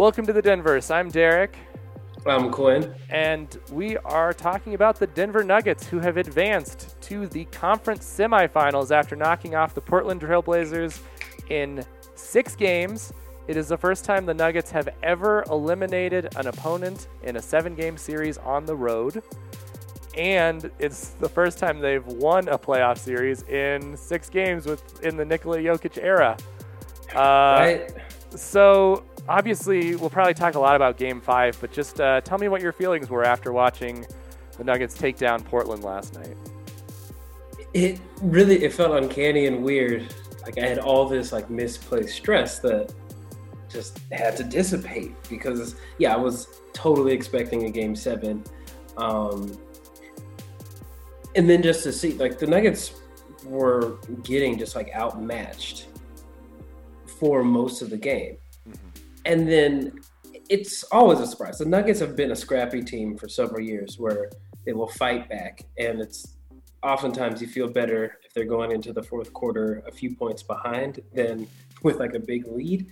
Welcome to the Denverse. I'm Derek, I'm Quinn. and we are talking about the Denver Nuggets, who have advanced to the conference semifinals after knocking off the Portland Trailblazers in six games. It is the first time the Nuggets have ever eliminated an opponent in a seven game series on the road. And it's the first time they've won a playoff series in six games with in the Nikola Jokic era. Uh, right? so obviously, we'll probably talk a lot about Game Five, but just uh, tell me what your feelings were after watching the Nuggets take down Portland last night. It really it felt uncanny and weird. Like I had all this like misplaced stress that just had to dissipate because yeah, I was totally expecting a game seven. Um and then just to see like the Nuggets were getting just like outmatched for most of the game. And then it's always a surprise. The Nuggets have been a scrappy team for several years where they will fight back. And it's oftentimes you feel better if they're going into the fourth quarter a few points behind than with like a big lead.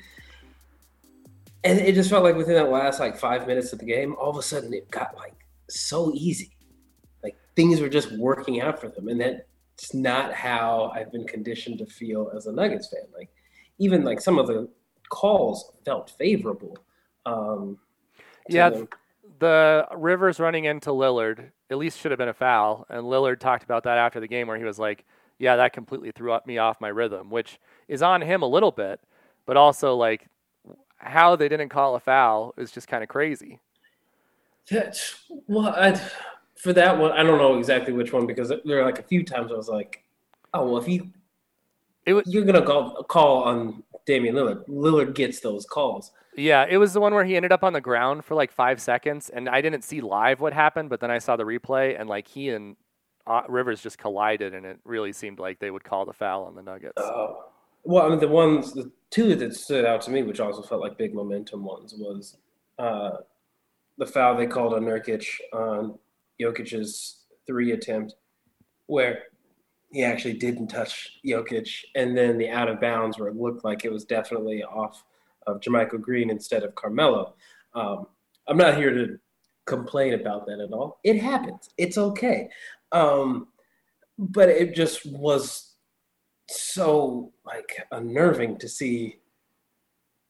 And it just felt like within that last like five minutes of the game, all of a sudden it got like so easy. Like things were just working out for them. And that's not how I've been conditioned to feel as a Nuggets fan. Like even like some of the calls felt favorable. Um, Yeah, them. The Rivers running into Lillard at least should have been a foul, and Lillard talked about that after the game where he was like, "Yeah, that completely threw up me off my rhythm," which is on him a little bit, but also like how they didn't call a foul is just kind of crazy. That's well, I, for that one, I don't know exactly which one because there were like a few times I was like, oh well, if you It was you're gonna call call on Damian Lillard, Lillard gets those calls. Yeah, it was the one where he ended up on the ground for like five seconds, and I didn't see live what happened, but then I saw the replay, and like he and uh, Rivers just collided, and it really seemed like they would call the foul on the Nuggets. Oh, well, I mean the ones, the two that stood out to me, which also felt like big momentum ones, was uh, the foul they called on Nurkic on Jokic's three attempt, where he actually didn't touch Jokic, and then the out of bounds where it looked like it was definitely off of JaMychal Green instead of Carmelo. Um, I'm not here to complain about that at all. It happens. It's okay. Um, but it just was so like unnerving to see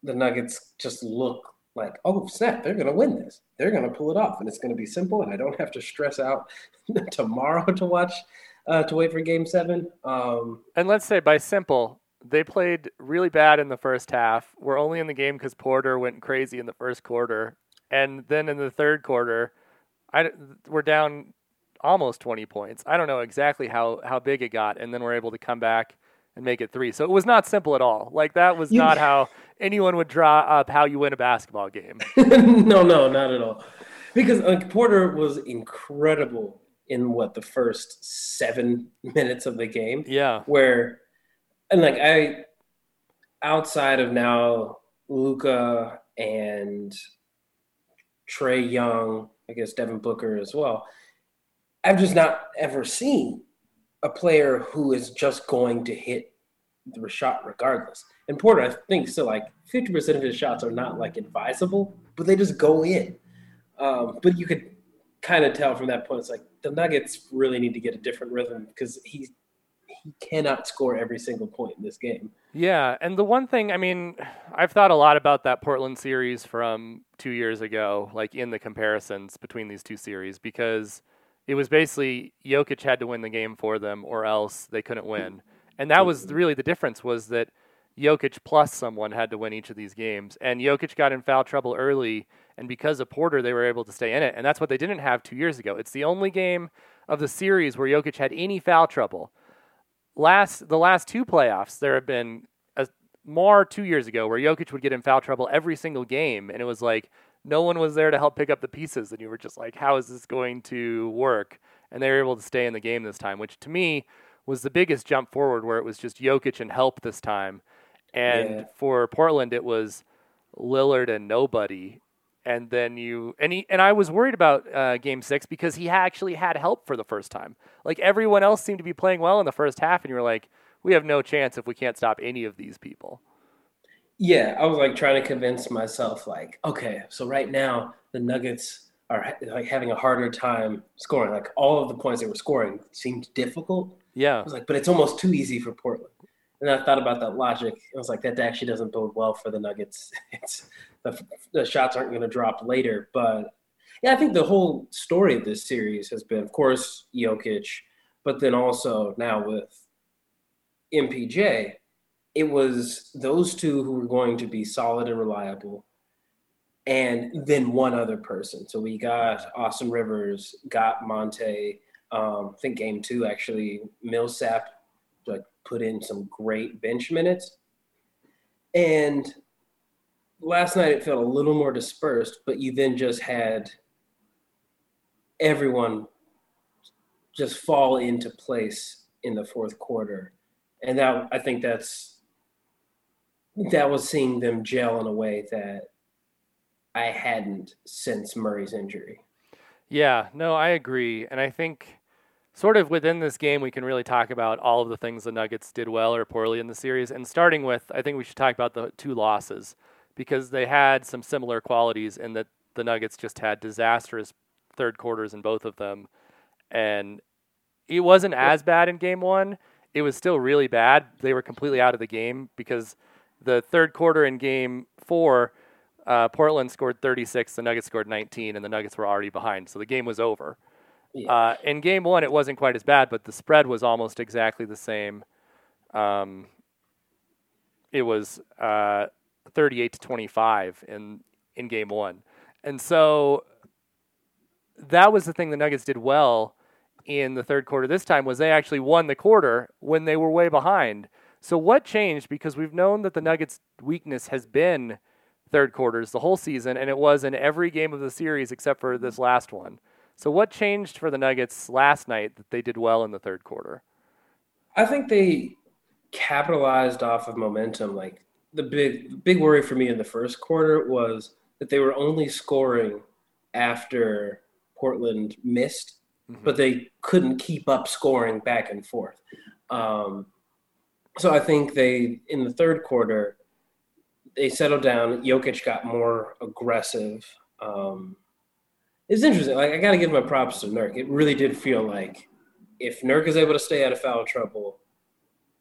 the Nuggets just look like, oh snap, they're gonna win this. They're gonna pull it off, and it's gonna be simple, and I don't have to stress out tomorrow to watch uh, to wait for Game Seven. Um, And let's say by simple, they played really bad in the first half. We're only in the game because Porter went crazy in the first quarter, and then in the third quarter, I we're down almost 20 points. I don't know exactly how how big it got, and then we're able to come back and make it three. So it was not simple at all. Like that was You- not how anyone would draw up how you win a basketball game. no, no, not at all. Because like Porter was incredible in what the first seven minutes of the game. yeah, where and like I outside of now Luka and Trae Young, I guess Devin Booker as well, I've just not ever seen a player who is just going to hit the shot regardless. And Porter, I think, still like 50% of his shots are not like advisable, but they just go in. Um, but you could kind of tell from that point, it's like the Nuggets really need to get a different rhythm because he's he cannot score every single point in this game. Yeah, and the one thing, I mean, I've thought a lot about that Portland series from two years ago, like in the comparisons between these two series, because it was basically Jokic had to win the game for them, or else they couldn't win, and that was mm-hmm. really the difference was that Jokic plus someone had to win each of these games, and Jokic got in foul trouble early, and because of Porter, they were able to stay in it, and that's what they didn't have two years ago. It's the only game of the series where Jokic had any foul trouble last the last two playoffs, there have been a, more two years ago where Jokic would get in foul trouble every single game, and it was like no one was there to help pick up the pieces, and you were just like, how is this going to work? And they were able to stay in the game this time, which to me was the biggest jump forward, where it was just Jokic and help this time, and Yeah. for Portland it was Lillard and nobody. And then you and he and I was worried about uh, Game Six because he actually had help for the first time. Like everyone else seemed to be playing well in the first half, and you were like, "We have no chance if we can't stop any of these people." Yeah, I was like trying to convince myself, like, okay, so right now the Nuggets are like having a harder time scoring. Like all of the points they were scoring seemed difficult. Yeah. I was like, but it's almost too easy for Portland. And I thought about that logic. I was like, that actually doesn't bode well for the Nuggets. The, the shots aren't going to drop later. But yeah, I think the whole story of this series has been, of course, Jokic, but then also now with MPJ, it was those two who were going to be solid and reliable, and then one other person. So we got Austin Rivers, got Monte. Um, I think game two actually Millsap like put in some great bench minutes, and last night it felt a little more dispersed. But you then just had everyone just fall into place in the fourth quarter, and that I think that's that was seeing them gel in a way that I hadn't since Murray's injury. Yeah, no, I agree. And I think sort of within this game, we can really talk about all of the things the Nuggets did well or poorly in the series. And starting with, I think we should talk about the two losses because they had some similar qualities in that the Nuggets just had disastrous third quarters in both of them. And it wasn't as bad in game one. It was still really bad. They were completely out of the game because the third quarter in game four, uh, Portland scored 36, the Nuggets scored 19, and the Nuggets were already behind. So the game was over. Yeah. Uh, in game one, it wasn't quite as bad, but the spread was almost exactly the same. Um, it was uh, 38 to 25 in in game one, and so that was the thing the Nuggets did well in the third quarter. This time was they actually won the quarter when they were way behind. So what changed? Because we've known that the Nuggets' weakness has been third quarters the whole season, and it was in every game of the series except for this last one. So what changed for the Nuggets last night that they did well in the third quarter? I think they capitalized off of momentum. Like the big big worry for me in the first quarter was that they were only scoring after Portland missed, Mhm. but they couldn't keep up scoring back and forth. Um, so I think they in the third quarter they settled down. Jokic got more aggressive. Um, it's interesting. Like I got to give my props to Nurk. It really did feel like if Nurk is able to stay out of foul trouble,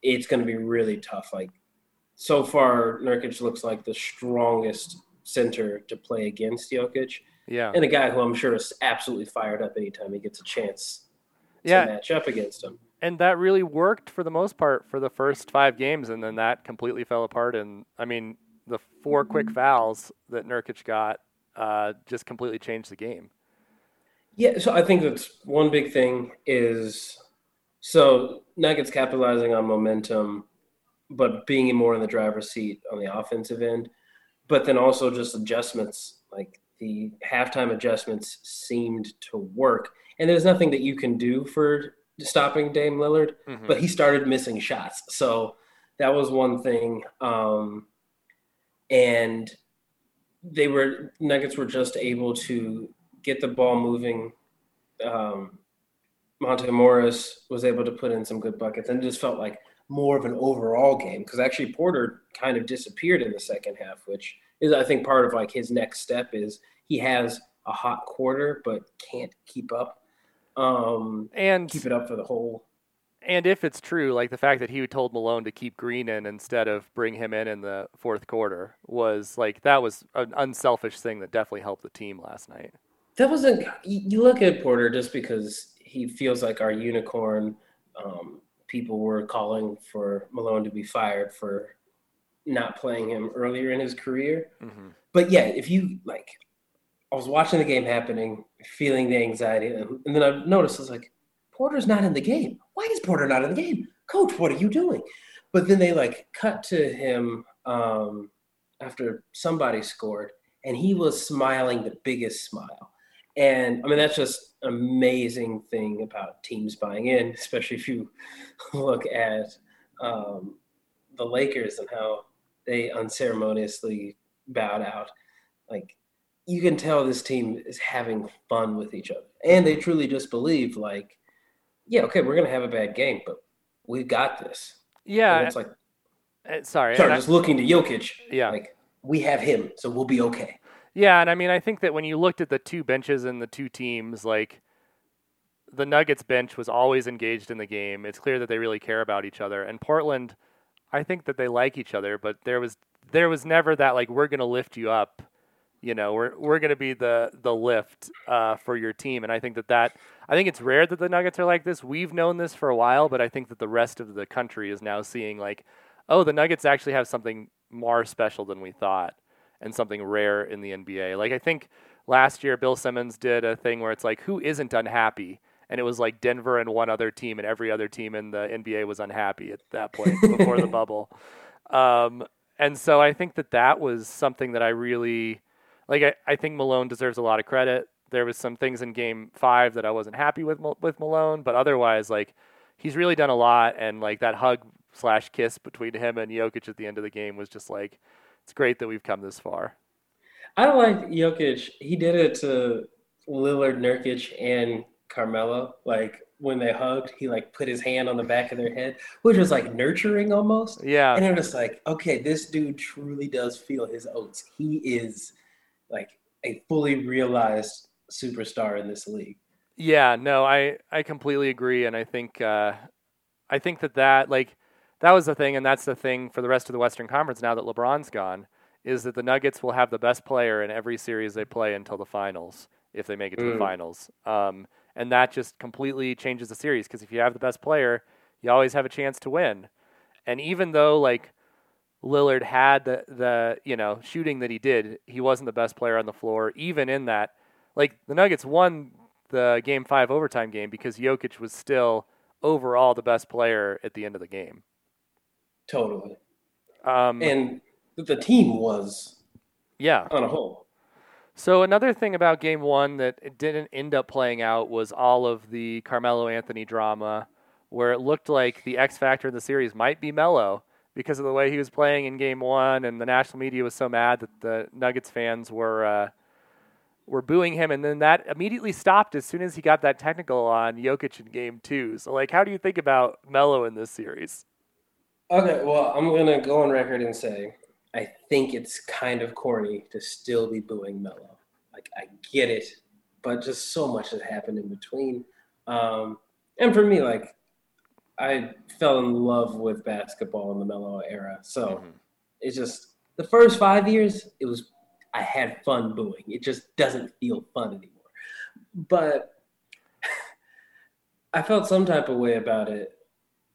it's going to be really tough. Like so far, Nurkic looks like the strongest center to play against Jokic, Yeah. and a guy who I'm sure is absolutely fired up anytime he gets a chance to Yeah. match up against him. and that really worked for the most part for the first five games, and then that completely fell apart. And I mean, the four quick fouls that Nurkic got uh, just completely changed the game. Yeah, so I think that's one big thing is so Nuggets capitalizing on momentum, but being more in the driver's seat on the offensive end, but then also just adjustments. Like the halftime adjustments seemed to work, and there's nothing that you can do for stopping Dame Lillard, Mhm. but he started missing shots, so that was one thing. Um, and they were Nuggets were just able to get the ball moving. Um, Monte Morris was able to put in some good buckets, and it just felt like more of an overall game because actually Porter kind of disappeared in the second half, which is I think part of like his next step is he has a hot quarter but can't keep up, um, and keep it up for the whole. and if it's true, like the fact that he told Malone to keep Green in instead of bring him in in the fourth quarter was like that was an unselfish thing that definitely helped the team last night. That wasn't. You look at Porter just because he feels like our unicorn. Um, people were calling for Malone to be fired for not playing him earlier in his career. hmm But yeah, if you like, I was watching the game happening, feeling the anxiety, and, and then I noticed I was like, Porter's not in the game. Why is Porter not in the game? Coach, what are you doing? But then they like cut to him um, after somebody scored, and he was smiling the biggest smile. And I mean, that's just an amazing thing about teams buying in, especially if you look at um, the Lakers and how they unceremoniously bowed out. Like, you can tell this team is having fun with each other. And they truly just believe, like, yeah, okay, we're going to have a bad game, but we've got this. Yeah, And it's like, Uh, sorry, Sorry, and I- just looking to Jokic. Yeah. Like we have him, so we'll be okay. Yeah, and I mean, I think that when you looked at the two benches and the two teams, like the Nuggets bench was always engaged in the game. It's clear that they really care about each other. And Portland, I think that they like each other, but there was there was never that like we're going to lift you up. You know, we're we're going to be the the lift uh, for your team, and I think that that I think it's rare that the Nuggets are like this. We've known this for a while, but I think that the rest of the country is now seeing like, oh, the Nuggets actually have something more special than we thought and something rare in the NBA. Like I think last year Bill Simmons did a thing where it's like who isn't unhappy? And it was like Denver and one other team and every other team in the NBA was unhappy at that point before the bubble. Um, and so I think that that was something that I really like I, I think Malone deserves a lot of credit. There was some things in game 5 that I wasn't happy with with Malone, but otherwise like he's really done a lot and like that hug slash kiss between him and Jokic at the end of the game was just like it's great that we've come this far. I like Jokic. He did it to Lillard, Nurkic, and Carmelo. Like when they hugged, he like put his hand on the back of their head, which was like nurturing almost. Yeah. And it was like, okay, this dude truly does feel his oats. He is like a fully realized superstar in this league. Yeah, no, I I completely agree, and I think uh, I think that that like that was the thing, and that's the thing for the rest of the Western Conference now that LeBron's gone, is that the Nuggets will have the best player in every series they play until the finals if they make it to the Mm. finals, um, and that just completely changes the series because if you have the best player, you always have a chance to win, and even though like Lillard had the the you know shooting that he did, he wasn't the best player on the floor, even in that like the Nuggets won the game five overtime game because Jokic was still overall the best player at the end of the game. Totally. Um, And the team was yeah. on a whole. So another thing about game one that it didn't end up playing out was all of the Carmelo Anthony drama, where it looked like the X factor of the series might be Melo because of the way he was playing in game one, and the national media was so mad that the Nuggets fans were. Uh, were booing him, and then that immediately stopped as soon as he got that technical on Jokic in Game Two. So, like, how do you think about Melo in this series? Okay, well, I'm gonna go on record and say I think it's kind of corny to still be booing Melo. Like I get it, but just so much has happened in between. Um, and for me, like I fell in love with basketball in the Melo era. So Mhm. it's just the first five years, it was I had fun booing. It just doesn't feel fun anymore. But I felt some type of way about it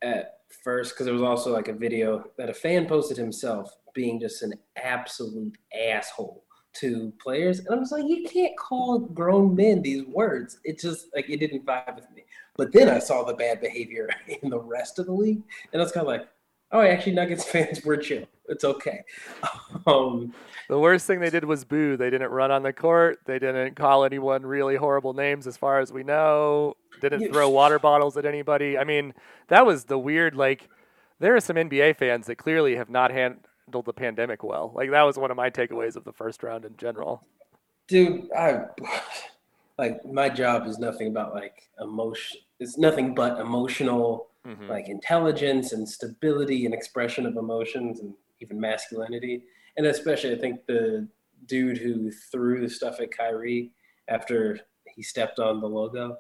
at first because there was also like a video that a fan posted himself being just an absolute asshole to players. And I was like, you can't call grown men these words. It just like it didn't vibe with me. But then I saw the bad behavior in the rest of the league, and I was kind of like, oh, actually, Nuggets fans were chill. It's okay. Um, The worst thing they did was boo. They didn't run on the court. They didn't call anyone really horrible names, as far as we know. Didn't throw water bottles at anybody. I mean, that was the weird. Like, there are some NBA fans that clearly have not handled the pandemic well. Like, that was one of my takeaways of the first round in general. dude i like my job is nothing about like emotion it's nothing but emotional Mhm. like intelligence and stability and expression of emotions and even masculinity and especially i think the dude who threw the stuff at Kyrie after he stepped on the logo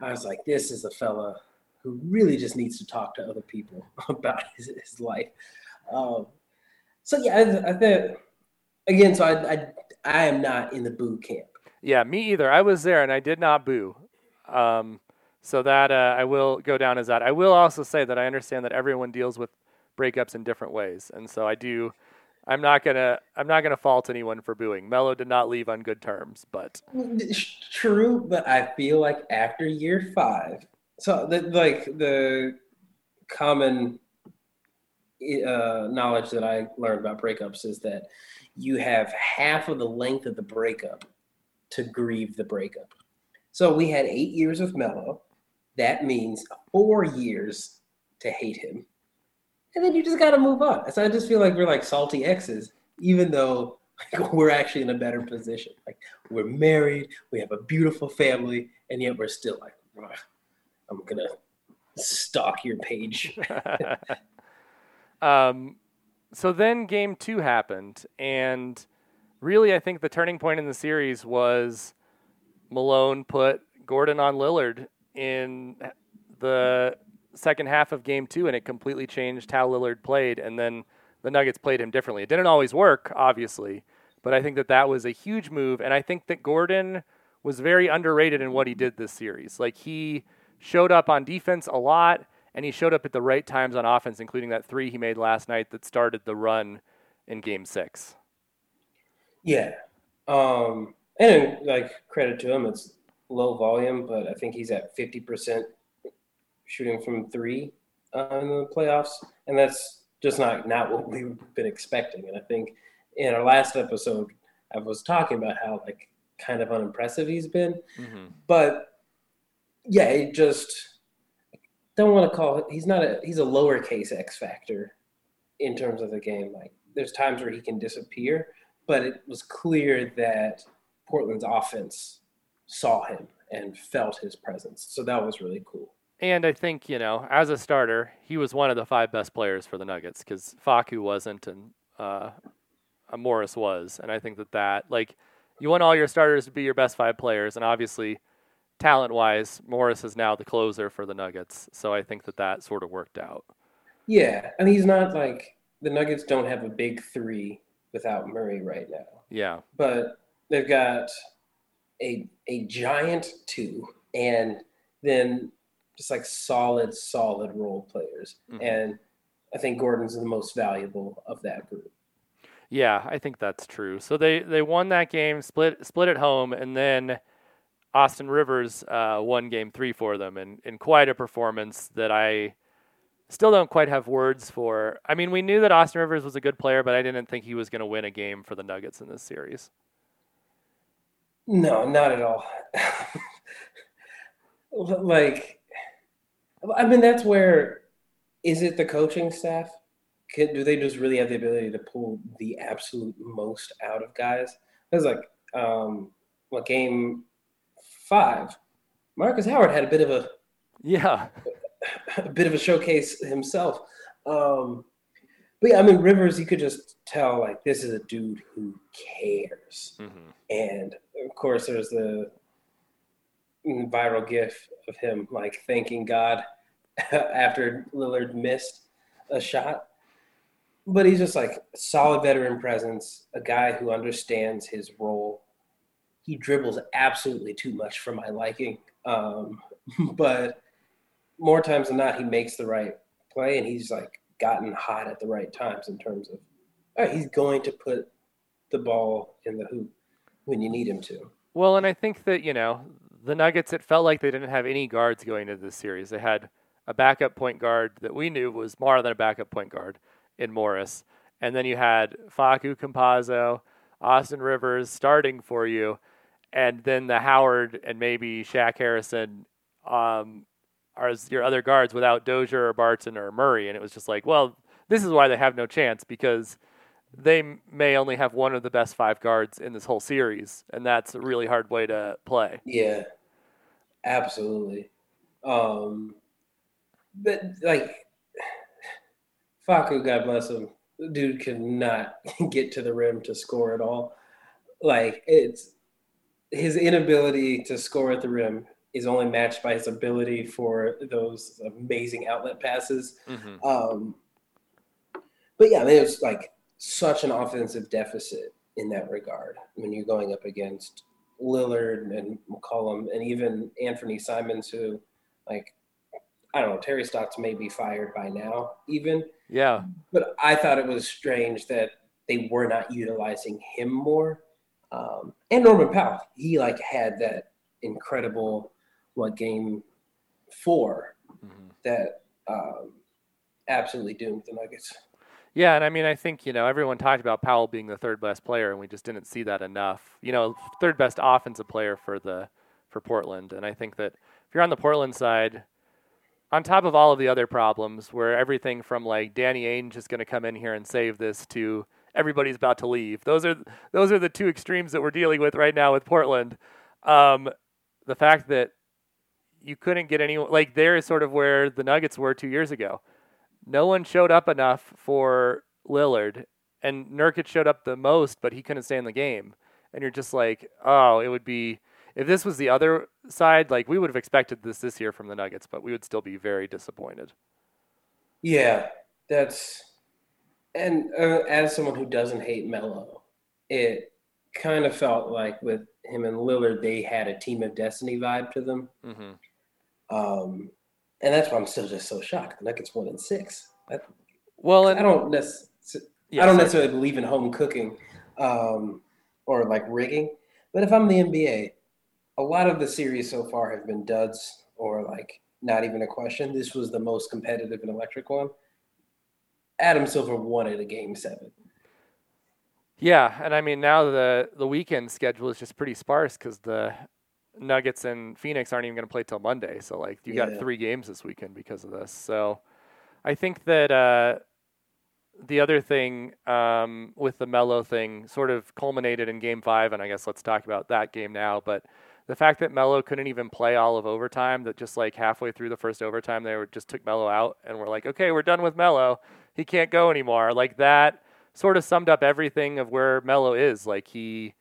i was like this is a fella who really just needs to talk to other people about his, his life um, so yeah i, I think again so I, I i am not in the boo camp Yeah, me either. I was there and I did not boo. Um, so that uh, I will go down as that. I will also say that I understand that everyone deals with breakups in different ways, and so I do. I'm not gonna. I'm not gonna fault anyone for booing. Melo did not leave on good terms, but True, but I feel like after year five, so the, like the common uh, knowledge that I learned about breakups is that you have half of the length of the breakup to grieve the breakup. So we had eight years with Melo. That means four years to hate him. And then you just got to move on. So I just feel like we're like salty exes, even though like, we're actually in a better position. Like we're married, we have a beautiful family, and yet we're still like, I'm gonna stalk your page. um, so then game two happened, and really, I think the turning point in the series was Malone put Gordon on Lillard in the second half of game two, and it completely changed how Lillard played. And then the Nuggets played him differently. It didn't always work, obviously, but I think that that was a huge move. And I think that Gordon was very underrated in what he did this series. Like he showed up on defense a lot, and he showed up at the right times on offense, including that three he made last night that started the run in game six. Yeah. Um, and like credit to him, it's low volume, but I think he's at 50% shooting from three uh, in the playoffs. And that's just not, not what we've been expecting. And I think in our last episode, I was talking about how like kind of unimpressive he's been. Mm-hmm. But yeah, it just don't want to call it, he's not a, he's a lowercase X factor in terms of the game. Like there's times where he can disappear, but it was clear that Portland's offense saw him and felt his presence. So that was really cool. And I think, you know, as a starter, he was one of the five best players for the Nuggets because Facu wasn't and uh, Morris was. And I think that that, like, you want all your starters to be your best five players. And obviously, talent wise, Morris is now the closer for the Nuggets. So I think that that sort of worked out. Yeah. And he's not like the Nuggets don't have a big three without Murray right now. Yeah. But they've got a a giant two and then just like solid, solid role players. Mm-hmm. And I think Gordon's the most valuable of that group. Yeah, I think that's true. So they, they won that game, split split at home, and then Austin Rivers uh, won game three for them, and in quite a performance that I still don't quite have words for. I mean, we knew that Austin Rivers was a good player, but I didn't think he was going to win a game for the Nuggets in this series. No, not at all. like, I mean, that's where is it the coaching staff? Can, do they just really have the ability to pull the absolute most out of guys? It's like, um, what game five? Markus Howard had a bit of a yeah, a bit of a showcase himself. Um, but yeah, I mean, Rivers, you could just tell like this is a dude who cares. Mm-hmm. And of course, there's the viral GIF of him like thanking God after Lillard missed a shot. But he's just like solid veteran presence, a guy who understands his role. He dribbles absolutely too much for my liking. Um, but more times than not, he makes the right play and he's like gotten hot at the right times in terms of right, he's going to put the ball in the hoop when you need him to. Well, and I think that, you know, the Nuggets, it felt like they didn't have any guards going into this series. They had a backup point guard that we knew was more than a backup point guard in Morris. And then you had Facu Campazzo, Austin Rivers starting for you, and then the Howard and maybe Shaq Harrison um, as your other guards without Dozier or Barton or Murray. And it was just like, well, this is why they have no chance because they may only have one of the best five guards in this whole series, and that's a really hard way to play. Yeah, absolutely. Um, but like Facu, God bless him, dude could not get to the rim to score at all. Like it's his inability to score at the rim is only matched by his ability for those amazing outlet passes. Mm-hmm. Um, but yeah, I mean, it was like such an offensive deficit in that regard when you're going up against Lillard and McCollum and even Anthony Simons, who, like, I don't know, Terry Stotts may be fired by now, even. Yeah. But I thought it was strange that they were not utilizing him more. Um, and Norman Powell, he like had that incredible what game 4 mm-hmm. that um, absolutely doomed the Nuggets. Yeah, and I mean, I think you know everyone talked about Powell being the third best player, and we just didn't see that enough. You know, third best offensive player for the for Portland, and I think that if you're on the Portland side, on top of all of the other problems, where everything from like Danny Ainge is going to come in here and save this to everybody's about to leave. Those are those are the two extremes that we're dealing with right now with Portland. Um, the fact that you couldn't get anyone like there is sort of where the Nuggets were two years ago. No one showed up enough for Lillard, and Nurkic showed up the most, but he couldn't stay in the game. And you're just like, oh, it would be if this was the other side, like we would have expected this this year from the Nuggets, but we would still be very disappointed. Yeah, that's and uh, as someone who doesn't hate Melo, it kind of felt like with him and Lillard, they had a team of destiny vibe to them. Mm-hmm. Um, and that's why I'm still just so shocked. The Nuggets won and six. I, well, and, I don't necessarily. I don't necessarily believe in home cooking um, or like rigging, but if I'm the NBA, a lot of the series so far have been duds or like not even a question. This was the most competitive and electric one. Adam Silver wanted a game seven. Yeah, and I mean now the the weekend schedule is just pretty sparse because the Nuggets and Phoenix aren't even going to play till Monday. So like you got three games this weekend because of this. So I think that uh, the other thing um, with the Melo thing sort of culminated in Game Five, and I guess let's talk about that game now. But the fact that Melo couldn't even play all of overtime, that just like halfway through the first overtime, they were just took Melo out and were like, okay, we're done with Melo. He can't go anymore. Like that sort of summed up everything of where Melo is. Like he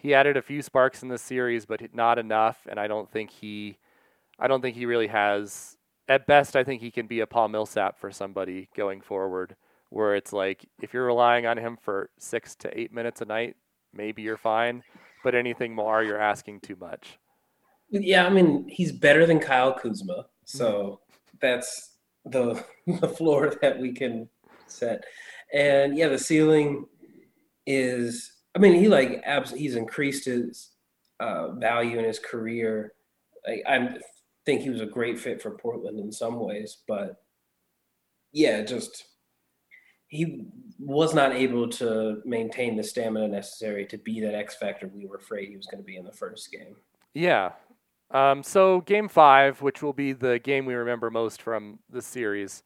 he added a few sparks in this series, but not enough. And I don't think he I don't think he really has. At best, I think he can be a Paul Millsap for somebody going forward, where it's like if you're relying on him for six to eight minutes a night, maybe you're fine. But anything more, you're asking too much. Yeah, I mean he's better than Kyle Kuzma, mm-hmm. so that's the the floor that we can set. And yeah, the ceiling is. I mean, he like abs- he's increased his uh, value in his career. I, I think he was a great fit for Portland in some ways, but yeah, just he was not able to maintain the stamina necessary to be that X factor we were afraid he was going to be in the first game. Yeah. Um, so game five, which will be the game we remember most from the series,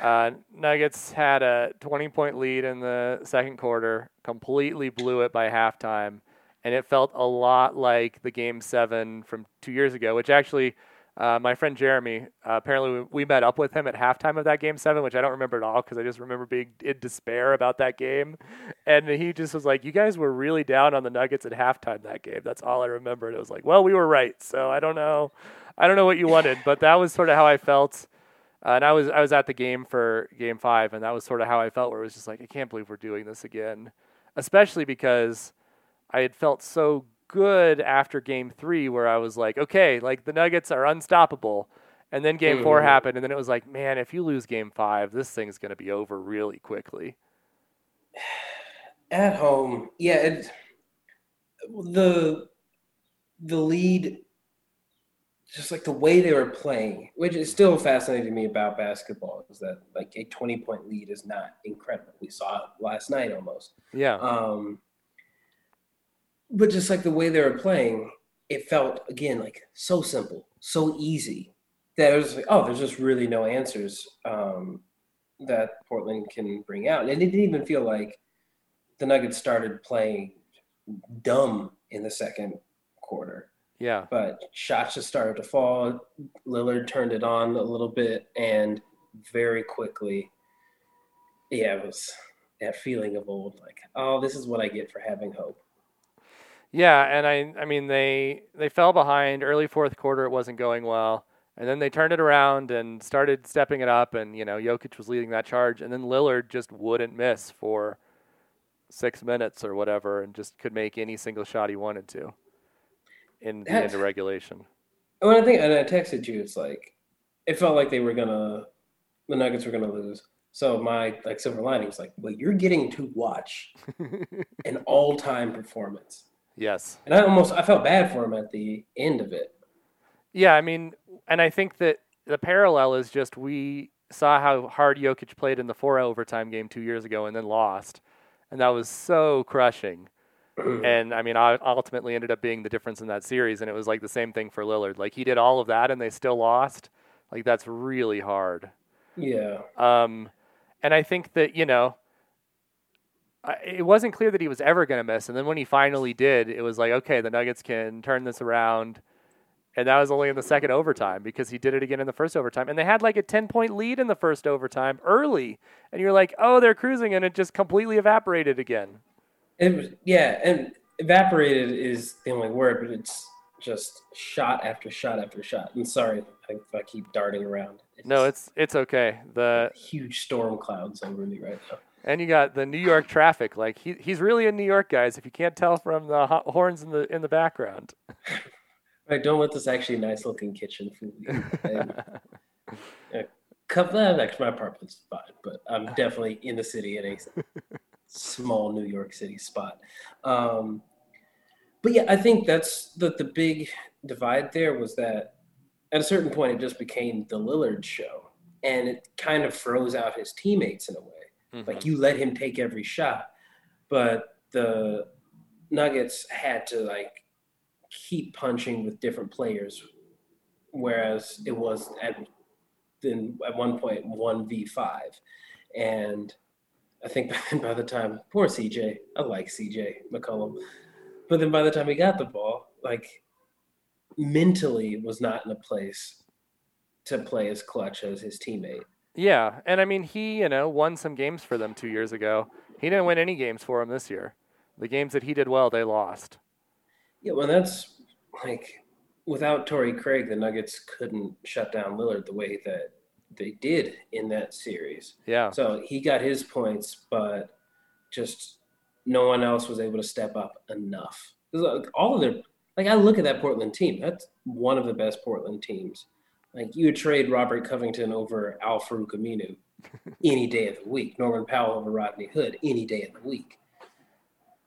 uh, Nuggets had a 20 point lead in the second quarter, completely blew it by halftime, and it felt a lot like the game seven from two years ago, which actually. Uh, my friend Jeremy, uh, apparently we, we met up with him at halftime of that game seven, which I don't remember at all because I just remember being in despair about that game. And he just was like, "You guys were really down on the Nuggets at halftime that game." That's all I remember. And it was like, "Well, we were right." So I don't know, I don't know what you wanted, but that was sort of how I felt. Uh, and I was I was at the game for Game Five, and that was sort of how I felt. Where it was just like, I can't believe we're doing this again, especially because I had felt so good after Game Three, where I was like, okay, like the Nuggets are unstoppable. And then Game Four Mhm. happened, and then it was like, man, if you lose Game Five, this thing's going to be over really quickly. At home, yeah, it, the the lead, just like the way they were playing, which is still fascinating to me about basketball, is that like a twenty point lead is not incredible. We saw it last night almost. Yeah, Um, but just like the way they were playing, it felt again like so simple, so easy that it was like, oh, there's just really no answers um, that Portland can bring out. And it didn't even feel like the Nuggets started playing dumb in the second quarter, yeah, but shots just started to fall. Lillard turned it on a little bit, and very quickly, yeah, it was that feeling of old, like, oh, this is what I get for having hope. yeah. And I, I mean, they they fell behind early fourth quarter. It wasn't going well, and then they turned it around and started stepping it up. And you know, Jokic was leading that charge, and then Lillard just wouldn't miss for six minutes or whatever, and just could make any single shot he wanted to in the end of regulation. And when I think, and I texted you, it's like it felt like they were gonna, the Nuggets were gonna lose. So my like silver lining was like, well, you're getting to watch an all-time performance, yes. and I almost I felt bad for him at the end of it. Yeah, I mean, and I think that the parallel is just we saw how hard Jokic played in the four overtime game two years ago and then lost, and that was so crushing. And I mean, I ultimately ended up being the difference in that series, and it was like the same thing for Lillard. Like he did all of that, and they still lost. Like that's really hard. yeah, Um, and I think that you know, I- it wasn't clear that he was ever going to miss. And then when he finally did, it was like, okay, the Nuggets can turn this around. and that was only in the second overtime because he did it again in the first overtime. And they had like a 10 point lead in the first overtime early. And you're like, oh, they're cruising, and it just completely evaporated again. It was, yeah, and evaporated is the only word, but it's just shot after shot after shot. And sorry if I keep darting around. It's no, it's it's okay. The huge storm clouds over me right now. And you got the New York traffic. Like he, he's really in New York, guys. If you can't tell from the horns in the in the background. Right, don't let this actually nice looking kitchen fool you. yeah, that actually my apartment's fine, but I'm definitely in the city at a small New York City spot. Um, but yeah, I think that's the the big divide there was that at a certain point it just became the Lillard show, and it kind of froze out his teammates in a way. Mm-hmm. Like you let him take every shot, but the Nuggets had to like keep punching with different players, whereas it was at then at one point one v five, and I think by the time poor CJ, I like CJ McCollum, but then by the time he got the ball, like mentally was not in a place to play as clutch as his teammate. Yeah, and I mean he, you know, won some games for them 2 years ago. He didn't win any games for them this year. The games that he did well, they lost. Yeah, well that's like without Torrey Craig, the Nuggets couldn't shut down Lillard the way that they did in that series. Yeah. So he got his points, but just no one else was able to step up enough. All of their like I look at that Portland team. That's one of the best Portland teams. Like you would trade Robert Covington over Al-Farouq Aminu any day of the week. Norman Powell over Rodney Hood any day of the week.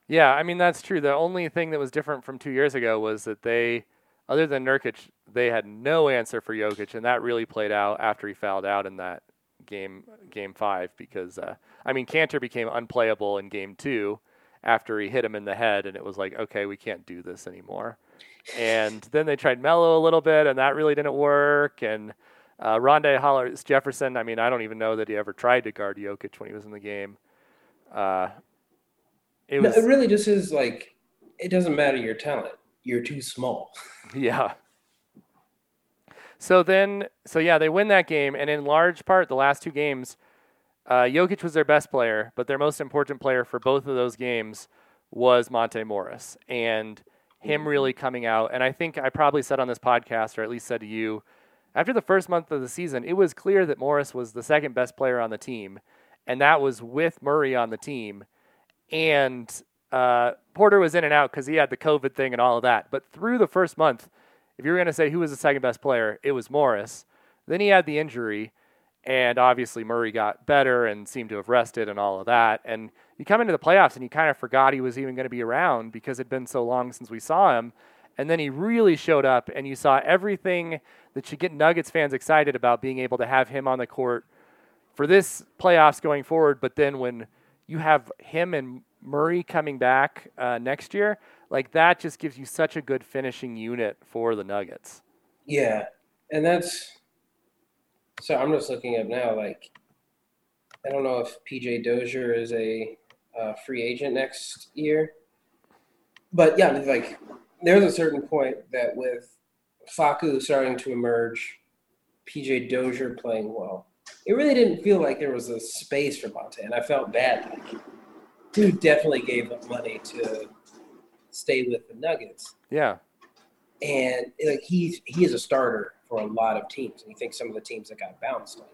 Yeah, I mean that's true. The only thing that was different from two years ago was that they, other than Nurkic, they had no answer for Jokic, and that really played out after he fouled out in that game, game five. Because uh, I mean, Kanter became unplayable in game two after he hit him in the head, and it was like, okay, we can't do this anymore. And then they tried Mello a little bit, and that really didn't work. And uh, Rondae Hollis Jefferson, I mean, I don't even know that he ever tried to guard Jokic when he was in the game. Uh, it was. No, it really just is like it doesn't matter your talent. You're too small. yeah. So then, so yeah, they win that game, and in large part, the last two games, uh, Jokic was their best player, but their most important player for both of those games was Monte Morris, and him really coming out. And I think I probably said on this podcast, or at least said to you, after the first month of the season, it was clear that Morris was the second best player on the team, and that was with Murray on the team and uh, Porter was in and out because he had the COVID thing and all of that. But through the first month, if you were going to say who was the second best player, it was Morris. Then he had the injury, and obviously Murray got better and seemed to have rested and all of that. And you come into the playoffs and you kind of forgot he was even going to be around because it'd been so long since we saw him. And then he really showed up, and you saw everything that should get Nuggets fans excited about being able to have him on the court for this playoffs going forward. But then when you have him and Murray coming back uh, next year, like that just gives you such a good finishing unit for the Nuggets. Yeah, and that's so. I'm just looking up now. Like, I don't know if PJ Dozier is a uh, free agent next year, but yeah, like there's a certain point that with Facu starting to emerge, PJ Dozier playing well, it really didn't feel like there was a space for Monte, and I felt bad. Like, dude definitely gave up money to stay with the Nuggets. Yeah. And like he's he is a starter for a lot of teams, and you think some of the teams that got bounced, like,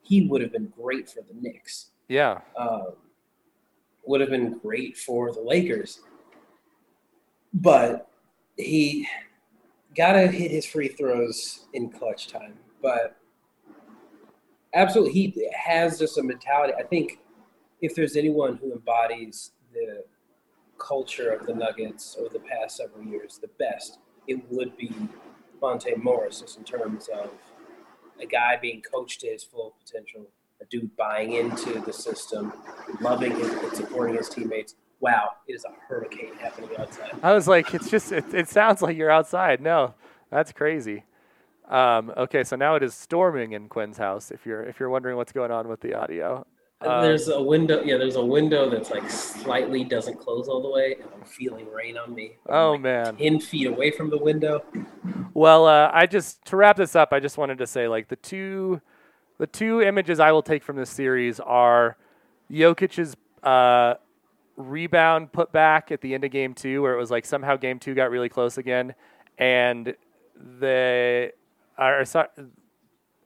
he would have been great for the Knicks. Yeah. Um, would have been great for the Lakers, but he got to hit his free throws in clutch time. But absolutely, he has just a mentality. I think if there's anyone who embodies the culture of the Nuggets over the past several years the best, it would be Monte Morris, just in terms of a guy being coached to his full potential, a dude buying into the system, loving it and supporting his teammates. Wow, it is a hurricane happening outside. I was like, it's just, it, it sounds like you're outside. No, that's crazy. Um, okay, so now it is storming in Quinn's house. If you're if you're wondering what's going on with the audio, Um, there's a window. Yeah, there's a window that's like slightly doesn't close all the way, and I'm feeling rain on me. I'm oh like man. ten feet away from the window. Well, uh, I just to wrap this up, I just wanted to say like the two, the two images I will take from this series are Jokic's uh, rebound put back at the end of game two, where it was like somehow game two got really close again, and the or, so-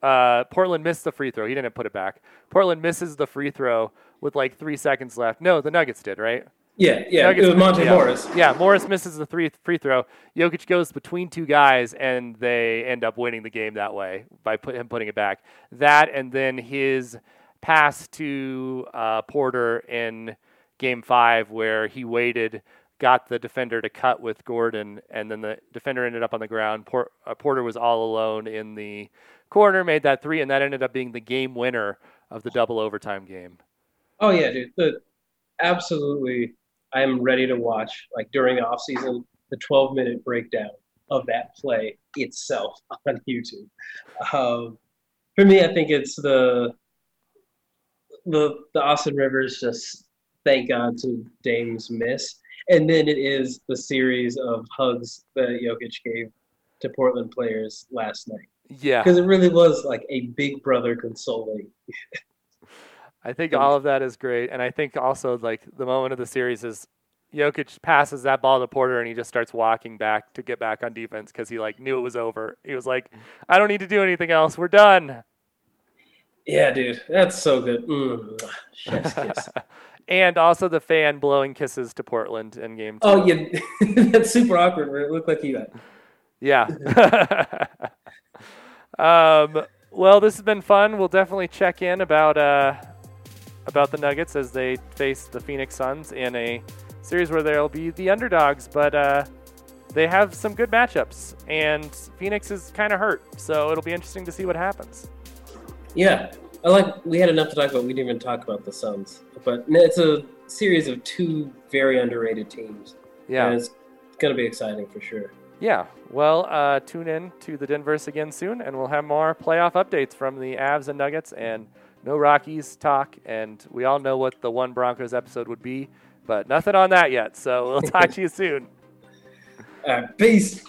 uh, Portland missed the free throw. He didn't put it back. Portland misses the free throw with like three seconds left. No, the Nuggets did, right? Yeah, yeah. Nuggets it was Monte yeah. Morris. Yeah, Morris misses the three free throw. Jokic goes between two guys, and they end up winning the game that way by put him putting it back. That and then his pass to uh, Porter in Game Five, where he waited, got the defender to cut with Gordon, and then the defender ended up on the ground. Por- uh, Porter was all alone in the corner, made that three, and that ended up being the game winner of the double overtime game. Oh yeah, dude. The, absolutely. I'm ready to watch like during the off season the 12 minute breakdown of that play itself on YouTube. Um, for me, I think it's the the the Austin Rivers just thank God to Dame's miss, and then it is the series of hugs that Jokic gave to Portland players last night Yeah, because it really was like a big brother consoling. I think all of that is great, and I think also like the moment of the series is Jokic passes that ball to Porter, and he just starts walking back to get back on defense because he like knew it was over. He was like, "I don't need to do anything else. We're done." Yeah, dude, that's so good. Mm. and also the fan blowing kisses to Portland in game two. Oh yeah, that's super awkward. Where it looked like you got. Yeah. um, well, this has been fun. We'll definitely check in about uh, about the Nuggets as they face the Phoenix Suns in a series where they'll be the underdogs, but uh, they have some good matchups, and Phoenix is kind of hurt, so it'll be interesting to see what happens. Yeah, I like. We had enough to talk about. We didn't even talk about the Suns, but it's a series of two very underrated teams. Yeah. and it's gonna be exciting for sure. Yeah. Well, uh, tune in to the Denverse again soon, and we'll have more playoff updates from the Avs and Nuggets and no Rockies talk. And we all know what the one Broncos episode would be, but nothing on that yet. So we'll talk to you soon. All right, peace.